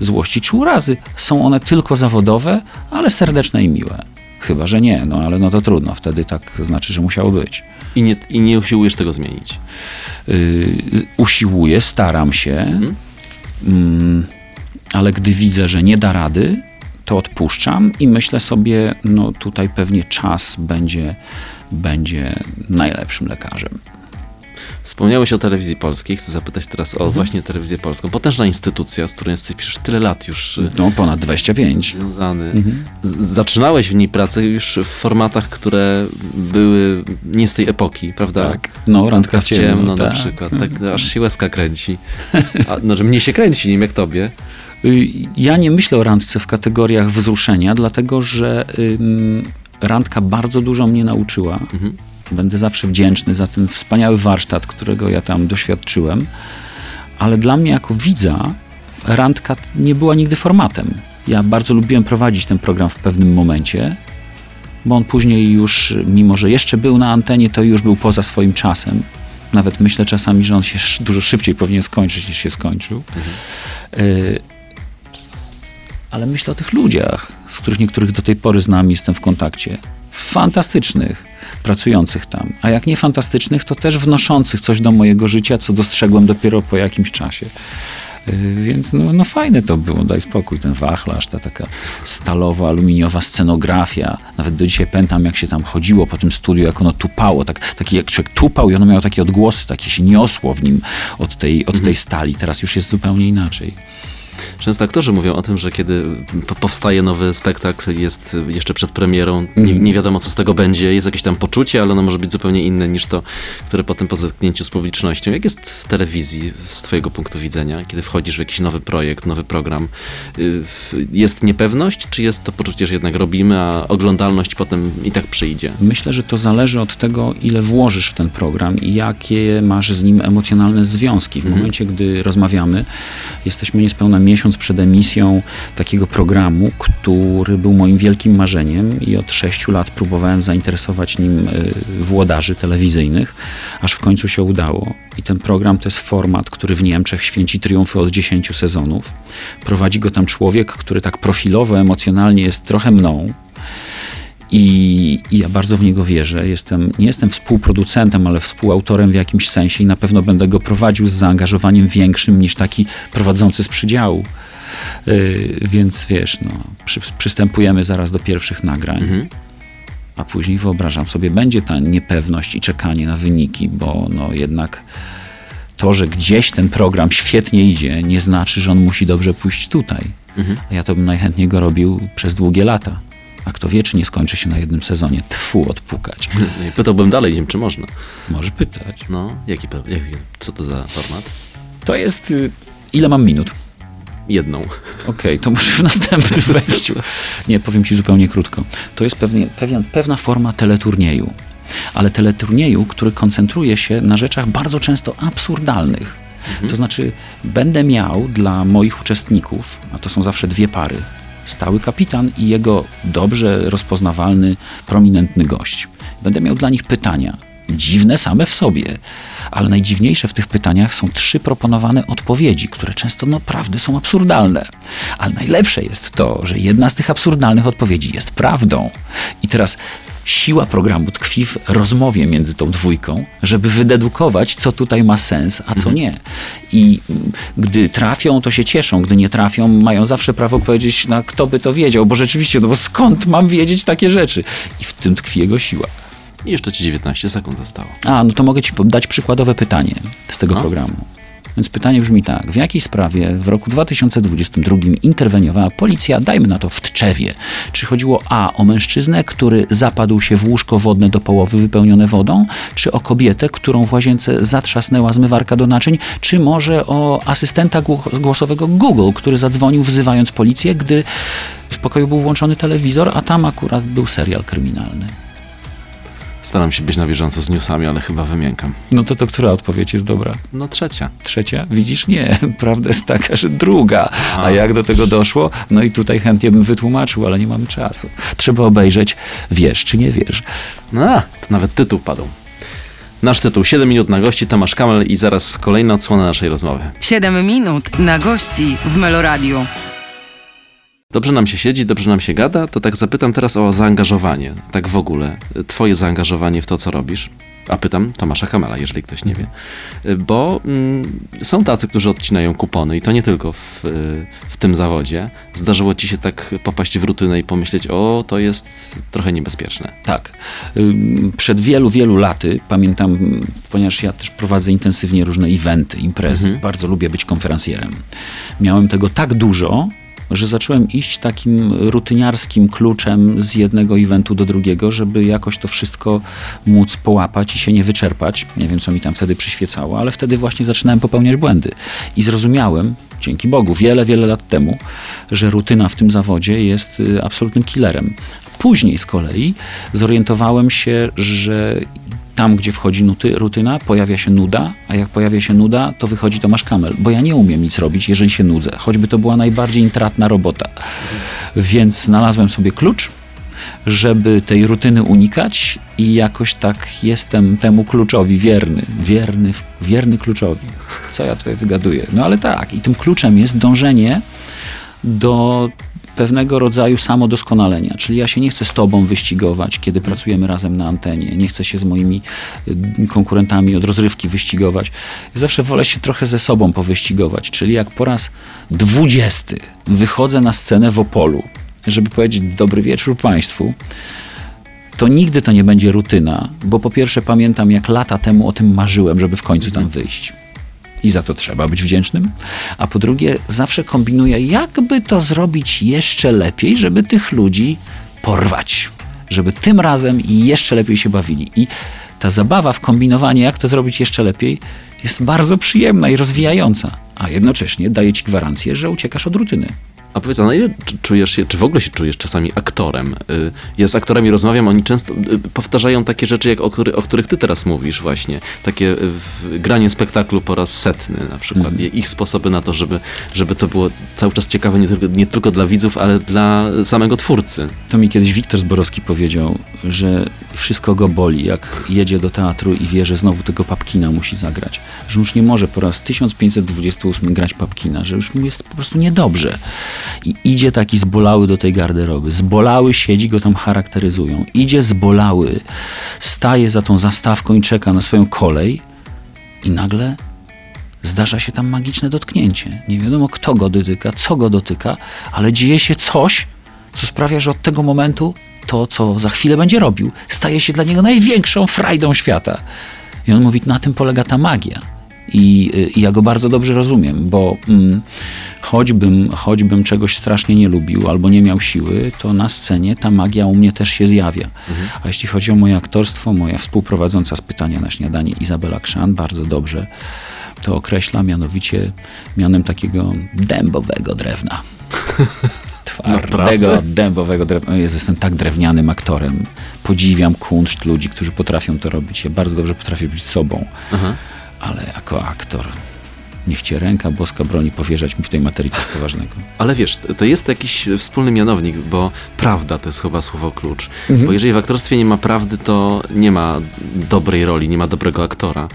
złości czy urazy. Są one tylko zawodowe, ale serdeczne i miłe. Chyba, że nie, no ale no to trudno, wtedy tak znaczy, że musiało być. I nie, I nie usiłujesz tego zmienić. Yy, usiłuję, staram się, mm, ale gdy widzę, że nie da rady, to odpuszczam i myślę sobie, no tutaj pewnie czas będzie, będzie najlepszym lekarzem. Wspomniałeś o telewizji polskiej. Chcę zapytać teraz o właśnie telewizję polską. Potężna instytucja, z którą jesteś przecież tyle lat już y, No ponad 25. związany. Z- Zaczynałeś w niej pracę już w formatach, które były nie z tej epoki, prawda? Tak. No, randka w w ciemno, ciemno. na tak. przykład. Tak, aż się łezka kręci. A, no, że mnie się kręci, nie wiem jak tobie. Y, Ja nie myślę o randce w kategoriach wzruszenia, dlatego że ym, randka bardzo dużo mnie nauczyła. Będę zawsze wdzięczny za ten wspaniały warsztat, którego ja tam doświadczyłem. Ale dla mnie jako widza randka nie była nigdy formatem. Ja bardzo lubiłem prowadzić ten program w pewnym momencie, bo on później już, mimo że jeszcze był na antenie, to już był poza swoim czasem. Nawet myślę czasami, że on się dużo szybciej powinien skończyć, niż się skończył. Y, ale myślę o tych ludziach, z których niektórych do tej pory z nami jestem w kontakcie. Fantastycznych, pracujących tam. A jak nie fantastycznych, to też wnoszących coś do mojego życia, co dostrzegłem dopiero po jakimś czasie. Y, Więc no, no fajne to było, daj spokój, ten wachlarz, ta taka stalowa, aluminiowa scenografia. Nawet do dzisiaj pamiętam, jak się tam chodziło po tym studiu, jak ono tupało, tak, taki jak człowiek tupał i ono miało takie odgłosy, takie się niosło w nim od tej, od tej stali. Teraz już jest zupełnie inaczej. Często aktorzy mówią o tym, że kiedy po- powstaje nowy spektakl, jest jeszcze przed premierą, nie, nie wiadomo co z tego będzie, jest jakieś tam poczucie, ale ono może być zupełnie inne niż to, które potem po zetknięciu z publicznością. Jak jest w telewizji z twojego punktu widzenia, kiedy wchodzisz w jakiś nowy projekt, nowy program? y, Jest niepewność, czy jest to poczucie, że jednak robimy, a oglądalność potem i tak przyjdzie? Myślę, że to zależy od tego, ile włożysz w ten program i jakie masz z nim emocjonalne związki. W momencie, gdy rozmawiamy, jesteśmy niespełna miesiąc przed emisją takiego programu, który był moim wielkim marzeniem i od sześciu lat próbowałem zainteresować nim y, włodarzy telewizyjnych, aż w końcu się udało. I ten program to jest format, który w Niemczech święci triumfy od 10 sezonów. Prowadzi go tam człowiek, który tak profilowo, emocjonalnie jest trochę mną. I, I ja bardzo w niego wierzę. Jestem, nie jestem współproducentem, ale współautorem w jakimś sensie i na pewno będę go prowadził z zaangażowaniem większym niż taki prowadzący z przydziału. Yy, więc wiesz, no, przy, przystępujemy zaraz do pierwszych nagrań. A później wyobrażam sobie, będzie ta niepewność i czekanie na wyniki, bo no jednak to, że gdzieś ten program świetnie idzie, nie znaczy, że on musi dobrze pójść tutaj. A ja to bym najchętniej go robił przez długie lata. A kto wie, czy nie skończy się na jednym sezonie. Tfu, odpukać. No i Pytałbym dalej, nie wiem czy można. Możesz pytać. No, jaki, pe- jak, co to za format? To jest... y, Ile mam minut? Jedną. Okej, to może w następnym wejściu. Nie, powiem ci zupełnie krótko. To jest pewnie, pewien, pewna forma teleturnieju. Ale teleturnieju, który koncentruje się na rzeczach bardzo często absurdalnych. To znaczy, będę miał dla moich uczestników, a to są zawsze dwie pary, stały kapitan i jego dobrze rozpoznawalny, prominentny gość. Będę miał dla nich pytania, dziwne same w sobie, ale najdziwniejsze w tych pytaniach są trzy proponowane odpowiedzi, które często naprawdę są absurdalne. Ale najlepsze jest to, że jedna z tych absurdalnych odpowiedzi jest prawdą. I teraz siła programu tkwi w rozmowie między tą dwójką, żeby wydedukować, co tutaj ma sens, a co nie. I gdy trafią, to się cieszą, gdy nie trafią, mają zawsze prawo powiedzieć, no kto by to wiedział, bo rzeczywiście, no bo skąd mam wiedzieć takie rzeczy? I w tym tkwi jego siła. I jeszcze ci 19 sekund zostało. A, no to mogę ci dać przykładowe pytanie z tego No. programu. Więc pytanie brzmi tak. W jakiej sprawie w roku 2022 interweniowała policja, dajmy na to w Tczewie? Czy chodziło A o mężczyznę, który zapadł się w łóżko wodne do połowy wypełnione wodą? Czy o kobietę, którą w łazience zatrzasnęła zmywarka do naczyń? Czy może o asystenta gło- głosowego Google, który zadzwonił wzywając policję, gdy w pokoju był włączony telewizor, a tam akurat był serial kryminalny? Staram się być na bieżąco z newsami, ale chyba wymiękam. No to to która odpowiedź jest dobra? No trzecia. Trzecia? Widzisz? Nie. Prawda jest taka, że druga. A A. jak do tego doszło? No i tutaj chętnie bym wytłumaczył, ale nie mamy czasu. Trzeba obejrzeć, wiesz czy nie wiesz. No, a, to nawet tytuł padł. Nasz tytuł 7 minut na gości, Tomasz Kamel i zaraz kolejna odsłona naszej rozmowy. 7 minut na gości w Meloradiu. Dobrze nam się siedzi, dobrze nam się gada, to tak zapytam teraz o zaangażowanie, tak w ogóle, twoje zaangażowanie w to, co robisz. A pytam Tomasza Kamela, jeżeli ktoś nie wie. Bo mm, są tacy, którzy odcinają kupony i to nie tylko w, w tym zawodzie. Zdarzyło ci się tak popaść w rutynę i pomyśleć, o, to jest trochę niebezpieczne. Tak. Przed wielu, wielu laty, pamiętam, ponieważ ja też prowadzę intensywnie różne eventy, imprezy, Mhm. bardzo lubię być konferencjerem. Miałem tego tak dużo, że zacząłem iść takim rutyniarskim kluczem z jednego eventu do drugiego, żeby jakoś to wszystko móc połapać i się nie wyczerpać. Nie wiem, co mi tam wtedy przyświecało, ale wtedy właśnie zaczynałem popełniać błędy. I zrozumiałem, dzięki Bogu, wiele, wiele lat temu, że rutyna w tym zawodzie jest y, absolutnym killerem. Później z kolei zorientowałem się, że tam, gdzie wchodzi nuty, rutyna, pojawia się nuda, a jak pojawia się nuda, to wychodzi Tomasz Kamel, bo ja nie umiem nic robić, jeżeli się nudzę, choćby to była najbardziej intratna robota. Więc znalazłem sobie klucz, żeby tej rutyny unikać i jakoś tak jestem temu kluczowi wierny, wierny, wierny kluczowi. Co ja tutaj wygaduję? No ale tak, i tym kluczem jest dążenie do pewnego rodzaju samodoskonalenia. Czyli ja się nie chcę z tobą wyścigować, kiedy pracujemy razem na antenie. Nie chcę się z moimi y, konkurentami od rozrywki wyścigować. Ja zawsze wolę się trochę ze sobą powyścigować. Czyli jak po raz dwudziesty wychodzę na scenę w Opolu, żeby powiedzieć dobry wieczór Państwu, to nigdy to nie będzie rutyna, bo po pierwsze pamiętam, jak lata temu o tym marzyłem, żeby w końcu tam wyjść. I za to trzeba być wdzięcznym. A po drugie, zawsze kombinuję, jakby to zrobić jeszcze lepiej, żeby tych ludzi porwać. Żeby tym razem jeszcze lepiej się bawili. I ta zabawa w kombinowanie, jak to zrobić jeszcze lepiej, jest bardzo przyjemna i rozwijająca. A jednocześnie daje ci gwarancję, że uciekasz od rutyny. A powiedz, a na ile czu- czujesz się, czy w ogóle się czujesz czasami aktorem? Y, Ja z aktorami rozmawiam, oni często y, powtarzają takie rzeczy, jak o, który, o których ty teraz mówisz właśnie. Takie y, w, granie spektaklu po raz setny na przykład. Mhm. Ich sposoby na to, żeby, żeby to było cały czas ciekawe nie tylko, nie tylko dla widzów, ale dla samego twórcy. To mi kiedyś Wiktor Zborowski powiedział, że wszystko go boli, jak jedzie do teatru i wie, że znowu tego Papkina musi zagrać. Że już nie może po raz 1528 grać Papkina, że już mu jest po prostu niedobrze. I idzie taki zbolały do tej garderoby. Zbolały siedzi, go tam charakteryzują. Idzie zbolały, staje za tą zastawką i czeka na swoją kolej i nagle zdarza się tam magiczne dotknięcie. Nie wiadomo, kto go dotyka, co go dotyka, ale dzieje się coś, co sprawia, że od tego momentu to, co za chwilę będzie robił, staje się dla niego największą frajdą świata. I on mówi, na tym polega ta magia. I, i ja go bardzo dobrze rozumiem, bo mm, choćbym, choćbym czegoś strasznie nie lubił albo nie miał siły, to na scenie ta magia u mnie też się zjawia. A jeśli chodzi o moje aktorstwo, moja współprowadząca z pytania na śniadanie Izabela Krzan bardzo dobrze to określa mianowicie mianem takiego dębowego drewna. Twardego, Naprawdę? dębowego drewna. Jezu, jestem tak drewnianym aktorem. Podziwiam kunszt ludzi, którzy potrafią to robić. Ja bardzo dobrze potrafię być sobą, Aha. Ale jako aktor niech cię ręka boska broni powierzać mi w tej materii coś poważnego. Ale wiesz, to- jest jakiś wspólny mianownik, bo prawda to jest chyba słowo klucz. Mhm. Bo jeżeli w aktorstwie nie ma prawdy, to nie ma dobrej roli, nie ma dobrego aktora.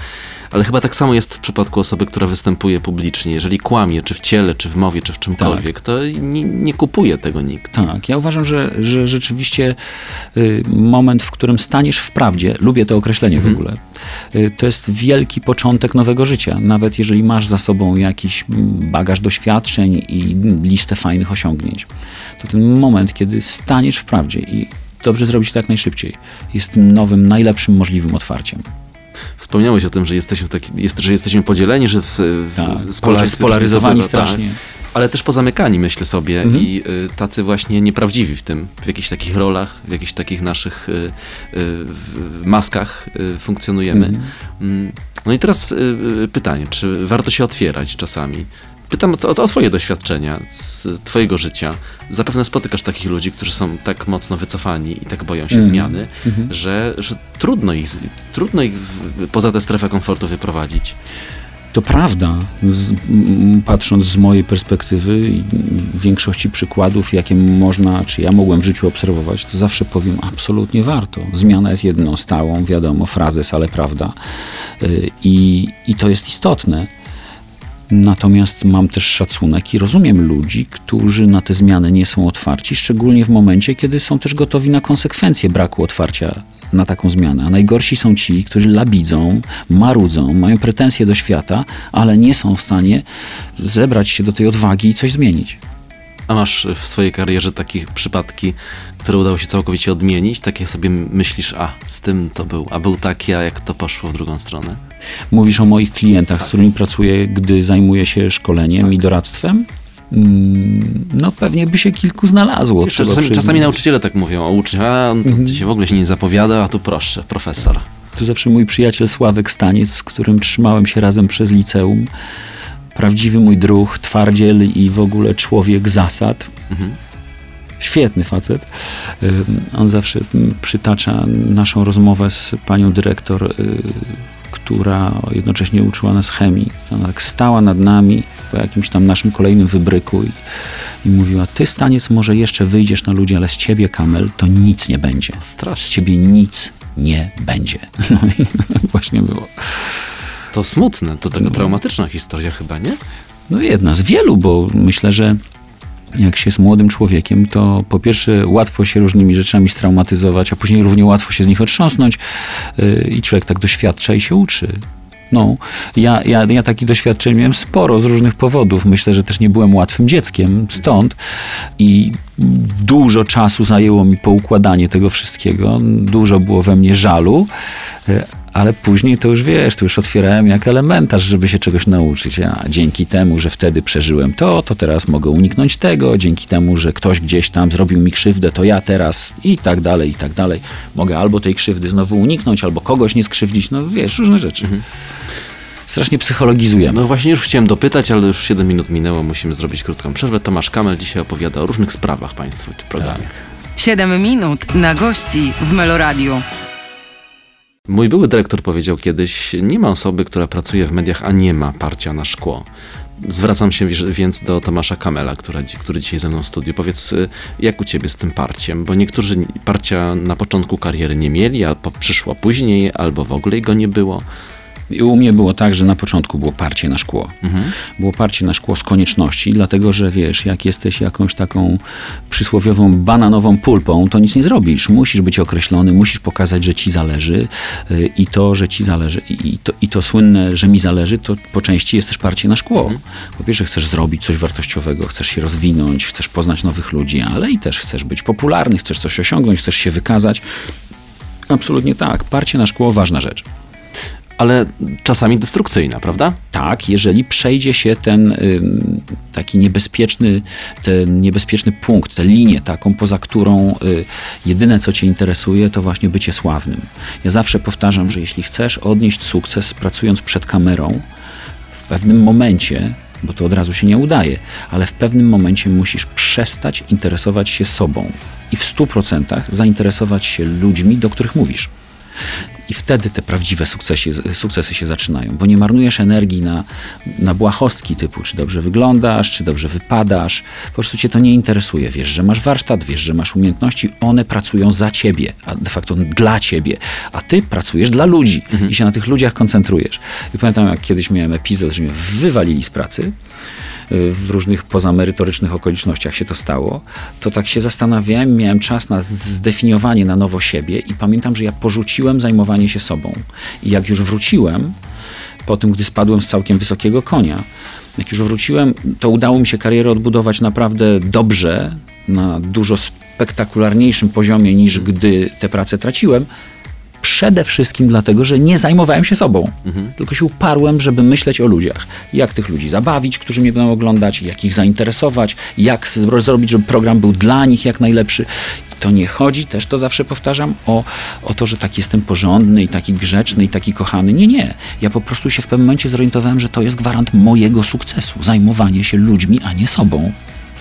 Ale chyba tak samo jest w przypadku osoby, która występuje publicznie. Jeżeli kłamie, czy w ciele, czy w mowie, czy w czymkolwiek, to nie, nie kupuje tego nikt. Tak, ja uważam, że, że rzeczywiście y, moment, w którym staniesz w prawdzie, lubię to określenie w ogóle, y, to jest wielki początek nowego życia. Nawet jeżeli masz za sobą jakiś mm, bagaż doświadczeń i listę fajnych osiągnięć, to ten moment, kiedy staniesz w prawdzie i dobrze zrobić to jak najszybciej, jest tym nowym, najlepszym możliwym otwarciem. Wspomniałeś o tym, że jesteśmy, taki, jest, że jesteśmy podzieleni, że w, Tak, spolaryzowani poglądów, strasznie. ale też pozamykani, myślę sobie, Mhm. i y, tacy właśnie nieprawdziwi w tym, w jakichś takich rolach, w jakichś takich naszych y, y, w, maskach y, funkcjonujemy. Mhm. Mm, No i teraz y, y, pytanie, czy warto się otwierać czasami? Pytam o, o, o twoje doświadczenia z twojego życia. Zapewne spotykasz takich ludzi, którzy są tak mocno wycofani i tak boją się Mhm. zmiany, Mhm. że, że trudno ich, trudno ich poza tę strefę komfortu wyprowadzić. To prawda. Z, patrząc z mojej perspektywy i w większości przykładów, jakie można, czy ja mogłem w życiu obserwować, to zawsze powiem absolutnie warto. Zmiana jest jedną stałą, wiadomo, frazes, ale prawda. Y, I, I to jest istotne. Natomiast mam też szacunek i rozumiem ludzi, którzy na te zmiany nie są otwarci, szczególnie w momencie, kiedy są też gotowi na konsekwencje braku otwarcia na taką zmianę. A najgorsi są ci, którzy labidzą, marudzą, mają pretensje do świata, ale nie są w stanie zebrać się do tej odwagi i coś zmienić. A masz w swojej karierze takie przypadki, które udało się całkowicie odmienić? Takie sobie myślisz, a z tym to był, a był taki, a jak to poszło w drugą stronę? Mówisz o moich klientach, z którymi pracuję, gdy zajmuję się szkoleniem i doradztwem? Mm, No pewnie by się kilku znalazło. Trzeba czasami, czasami nauczyciele tak mówią o uczniach, a on to się w ogóle się nie zapowiada, a tu proszę, profesor. To zawsze mój przyjaciel Sławek Staniec, z którym trzymałem się razem przez liceum. Prawdziwy mój druh, twardziel i w ogóle człowiek zasad. Mhm. Świetny facet. On zawsze przytacza naszą rozmowę z panią dyrektor, y, która jednocześnie uczyła nas chemii. Ona tak stała nad nami po jakimś tam naszym kolejnym wybryku i, i mówiła, ty Staniec może jeszcze wyjdziesz na ludzi, ale z ciebie, Kamel, to nic nie będzie. Z Strasznie. ciebie nic nie będzie. No i właśnie było. To smutne, to taka traumatyczna historia chyba, nie? No jedna z wielu, bo myślę, że jak się jest młodym człowiekiem, to po pierwsze łatwo się różnymi rzeczami straumatyzować, a później równie łatwo się z nich otrząsnąć yy, i człowiek tak doświadcza i się uczy. No, ja, ja, ja takich doświadczeń miałem sporo z różnych powodów. Myślę, że też nie byłem łatwym dzieckiem stąd i dużo czasu zajęło mi poukładanie tego wszystkiego. Dużo było we mnie żalu, yy, ale później to już wiesz, to już otwierałem jak elementarz, żeby się czegoś nauczyć. A dzięki temu, że wtedy przeżyłem to, to teraz mogę uniknąć tego. Dzięki temu, że ktoś gdzieś tam zrobił mi krzywdę, to ja teraz i tak dalej, i tak dalej. Mogę albo tej krzywdy znowu uniknąć, albo kogoś nie skrzywdzić. No wiesz, różne rzeczy. Strasznie psychologizujemy. No właśnie już chciałem dopytać, ale już 7 minut minęło, musimy zrobić krótką przerwę. Tomasz Kamel dzisiaj opowiada o różnych sprawach Państwu w programie. 7 minut na gości w Meloradiu. Mój były dyrektor powiedział kiedyś, nie ma osoby, która pracuje w mediach, a nie ma parcia na szkło. Zwracam się więc do Tomasza Kamela, która, dzi- który dzisiaj ze mną w studiu. Powiedz, y, jak u ciebie z tym parciem? Bo niektórzy parcia na początku kariery nie mieli, a przyszło później, albo w ogóle go nie było. I u mnie było tak, że na początku było parcie na szkło. Było parcie na szkło z konieczności, dlatego że wiesz, jak jesteś jakąś taką przysłowiową bananową pulpą, to nic nie zrobisz. Musisz być określony, musisz pokazać, że ci zależy y, i to, że ci zależy i to, i to słynne, że mi zależy, to po części jest też parcie na szkło. Po pierwsze chcesz zrobić coś wartościowego, chcesz się rozwinąć, chcesz poznać nowych ludzi, ale i też chcesz być popularny, chcesz coś osiągnąć, chcesz się wykazać. Absolutnie tak. Parcie na szkło ważna rzecz. Ale czasami destrukcyjna, prawda? Tak, jeżeli przejdzie się ten taki niebezpieczny, ten niebezpieczny punkt, tę linię taką, poza którą y, jedyne co cię interesuje, to właśnie bycie sławnym. Ja zawsze powtarzam, że jeśli chcesz odnieść sukces pracując przed kamerą, w pewnym momencie, bo to od razu się nie udaje, ale w pewnym momencie musisz przestać interesować się sobą i w 100% zainteresować się ludźmi, do których mówisz. I wtedy te prawdziwe sukcesy, sukcesy się zaczynają, bo nie marnujesz energii na, na błahostki typu, czy dobrze wyglądasz, czy dobrze wypadasz. Po prostu cię to nie interesuje. Wiesz, że masz warsztat, wiesz, że masz umiejętności, one pracują za ciebie, a de facto dla ciebie, a ty pracujesz dla ludzi i się na tych ludziach koncentrujesz. I pamiętam, jak kiedyś miałem epizod, że mnie wywalili z pracy w różnych pozamerytorycznych okolicznościach się to stało, to tak się zastanawiałem, miałem czas na zdefiniowanie na nowo siebie i pamiętam, że ja porzuciłem zajmowanie się sobą. I jak już wróciłem, po tym, gdy spadłem z całkiem wysokiego konia, jak już wróciłem, to udało mi się karierę odbudować naprawdę dobrze, na dużo spektakularniejszym poziomie niż gdy tę pracę traciłem, przede wszystkim dlatego, że nie zajmowałem się sobą. Tylko się uparłem, żeby myśleć o ludziach. Jak tych ludzi zabawić, którzy mnie będą oglądać, jak ich zainteresować, jak zrobić, żeby program był dla nich jak najlepszy. I to nie chodzi, też to zawsze powtarzam, o, o to, że tak jestem porządny i taki grzeczny i taki kochany. Nie, nie. Ja po prostu się w pewnym momencie zorientowałem, że to jest gwarant mojego sukcesu. Zajmowanie się ludźmi, a nie sobą.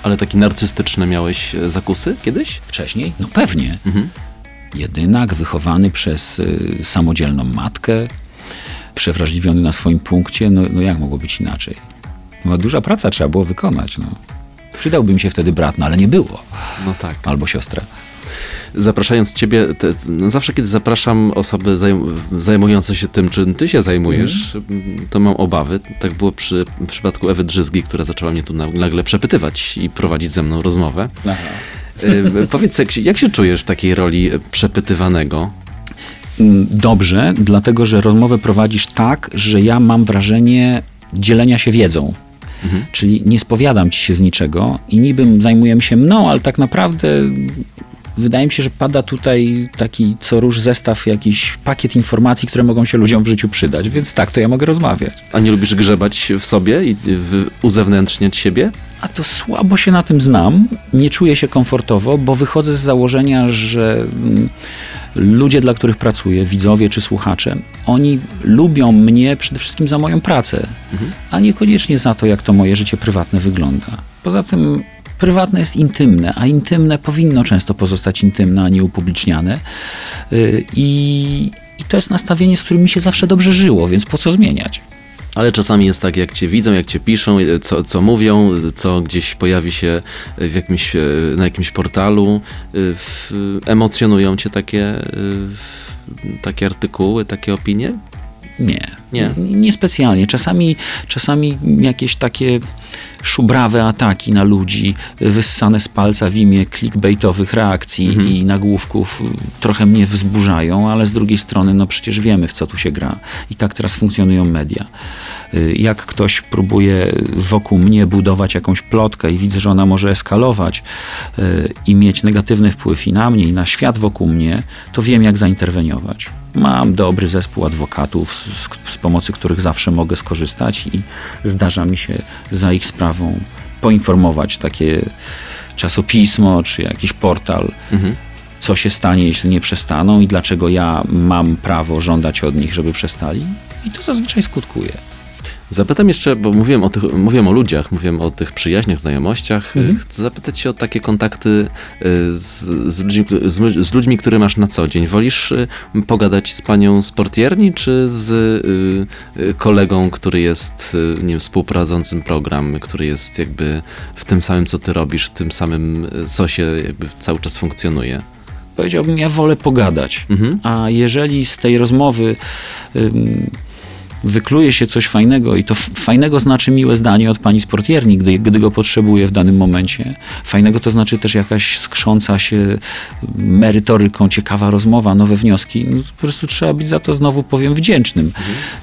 Ale takie narcystyczne miałeś e, zakusy kiedyś? Wcześniej? No pewnie. Jedynak wychowany przez y, samodzielną matkę, przewrażliwiony na swoim punkcie, no, no jak mogło być inaczej? No, duża praca trzeba było wykonać. No. Przydałby mi się wtedy brat, no ale nie było. No tak. Albo siostra. Zapraszając ciebie, te, no zawsze kiedy zapraszam osoby zajm zajmujące się tym, czym ty się zajmujesz, to mam obawy. Tak było przy w przypadku Ewy Drzyzgi, która zaczęła mnie tu nagle przepytywać i prowadzić ze mną rozmowę. Y, powiedz, jak się, jak się czujesz w takiej roli przepytywanego? Mm, Dobrze, dlatego że rozmowę prowadzisz tak, że ja mam wrażenie dzielenia się wiedzą. Czyli nie spowiadam ci się z niczego i niby zajmujemy się mną, ale tak naprawdę wydaje mi się, że pada tutaj taki co róż zestaw, jakiś pakiet informacji, które mogą się ludziom w życiu przydać, więc tak, to ja mogę rozmawiać. A nie lubisz grzebać w sobie i uzewnętrzniać siebie? A to słabo się na tym znam, nie czuję się komfortowo, bo wychodzę z założenia, że mm, ludzie, dla których pracuję, widzowie czy słuchacze, oni lubią mnie przede wszystkim za moją pracę, a niekoniecznie za to, jak to moje życie prywatne wygląda. Poza tym prywatne jest intymne, a intymne powinno często pozostać intymne, a nie upubliczniane. Yy, I, I to jest nastawienie, z którym mi się zawsze dobrze żyło, więc po co zmieniać? Ale czasami jest tak, jak cię widzą, jak cię piszą, co, co mówią, co gdzieś pojawi się w jakimś, na jakimś portalu, emocjonują cię takie, takie artykuły, takie opinie? Nie. Nie. Niespecjalnie. Czasami, czasami jakieś takie szubrawe ataki na ludzi, wyssane z palca w imię clickbaitowych reakcji Mhm. i nagłówków trochę mnie wzburzają, ale z drugiej strony, no przecież wiemy, w co tu się gra. I tak teraz funkcjonują media. Y, Jak ktoś próbuje wokół mnie budować jakąś plotkę i widzę, że ona może eskalować y, i mieć negatywny wpływ i na mnie, i na świat wokół mnie, to wiem, jak zainterweniować. Mam dobry zespół adwokatów, z, z pomocy których zawsze mogę skorzystać i zdarza mi się za ich sprawą poinformować takie czasopismo czy jakiś portal, co się stanie, jeśli nie przestaną i dlaczego ja mam prawo żądać od nich, żeby przestali. I to zazwyczaj skutkuje. Zapytam jeszcze, bo mówiłem o, tych, mówiłem o ludziach, mówiłem o tych przyjaźniach, znajomościach. Mhm. Chcę zapytać się o takie kontakty y, z, z, ludźmi, z, z ludźmi, które masz na co dzień. Wolisz y, pogadać z panią z portierni, czy z y, kolegą, który jest nie wiem, współprowadzącym program, który jest jakby w tym samym, co ty robisz, w tym samym sosie jakby cały czas funkcjonuje? Powiedziałbym, ja wolę pogadać. Mhm. A jeżeli z tej rozmowy ym, wykluje się coś fajnego i to fajnego znaczy miłe zdanie od pani z portierni, gdy, gdy go potrzebuje w danym momencie. Fajnego to znaczy też jakaś skrząca się merytoryką, ciekawa rozmowa, nowe wnioski. No, po prostu trzeba być za to znowu powiem wdzięcznym.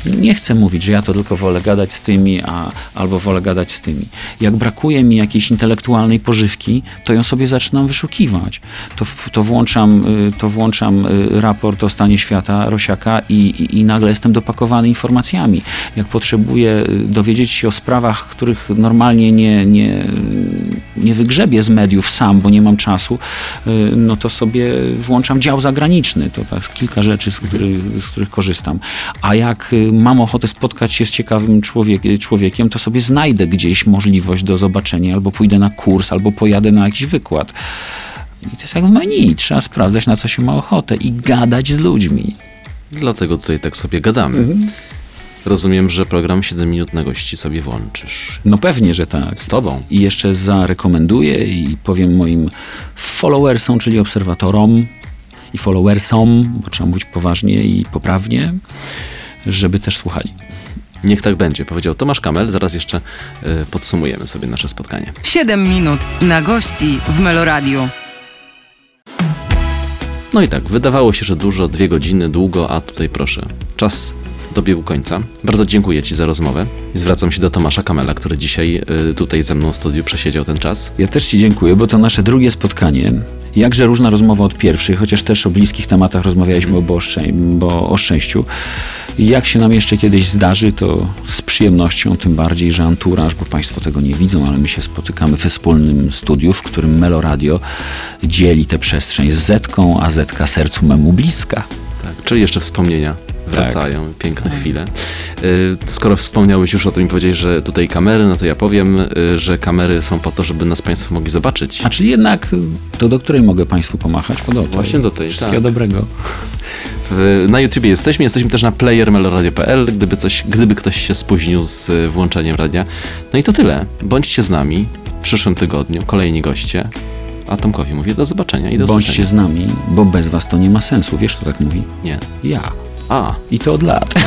Nie chcę mówić, że ja to tylko wolę gadać z tymi, a, albo wolę gadać z tymi. Jak brakuje mi jakiejś intelektualnej pożywki, to ją sobie zaczynam wyszukiwać. To, to, włączam, y, to włączam y, raport o stanie świata Rosiaka i, i, i nagle jestem dopakowany informacjami. Jak potrzebuję y, dowiedzieć się o sprawach, których normalnie nie, nie, nie wygrzebię z mediów sam, bo nie mam czasu, y, no to sobie włączam dział zagraniczny. To tak kilka rzeczy, z których, z których korzystam. A jak y, mam ochotę spotkać się z ciekawym człowiek, człowiekiem, to sobie znajdę gdzieś możliwość do zobaczenia, albo pójdę na kurs, albo pojadę na jakiś wykład. I to jest jak w menu. Trzeba sprawdzać, na co się ma ochotę i gadać z ludźmi. Dlatego tutaj tak sobie gadamy. Rozumiem, że program 7 minut na gości sobie włączysz. No pewnie, że tak. Z tobą. I jeszcze zarekomenduję i powiem moim followersom, czyli obserwatorom i followersom, bo trzeba mówić poważnie i poprawnie, żeby też słuchali. Niech tak będzie, powiedział Tomasz Kamel. Zaraz jeszcze y, podsumujemy sobie nasze spotkanie. 7 minut na gości w Meloradiu. No i tak, wydawało się, że dużo, dwie godziny, długo, a tutaj proszę, czas dobiegł końca. Bardzo dziękuję Ci za rozmowę i zwracam się do Tomasza Kamela, który dzisiaj y, tutaj ze mną w studiu przesiedział ten czas. Ja też Ci dziękuję, bo to nasze drugie spotkanie. Jakże różna rozmowa od pierwszej, chociaż też o bliskich tematach rozmawialiśmy bo o, szczę- bo o szczęściu. Jak się nam jeszcze kiedyś zdarzy, to z przyjemnością, tym bardziej, że anturaż, bo Państwo tego nie widzą, ale my się spotykamy we wspólnym studiu, w którym Meloradio dzieli tę przestrzeń z Zetką, a Zetka sercu memu bliska. Tak, czyli jeszcze wspomnienia wracają, piękne chwile. Y, Skoro wspomniałeś już o tym i powiedziałeś, że tutaj kamery, no to ja powiem, y, że kamery są po to, żeby nas Państwo mogli zobaczyć. A czy jednak y, to do której mogę Państwu pomachać? O, do tej. Właśnie do tej, Wszystkiego tak. dobrego. W, na YouTubie jesteśmy, jesteśmy też na playermeloradio.pl, gdyby, coś, gdyby ktoś się spóźnił z włączeniem radia. No i to tyle. Bądźcie z nami w przyszłym tygodniu, kolejni goście. A Tomkowi mówię do zobaczenia i do Bądźcie usłyszenia. z nami, bo bez was to nie ma sensu. Wiesz, kto tak mówi? Nie. Ja. A. I to od lat.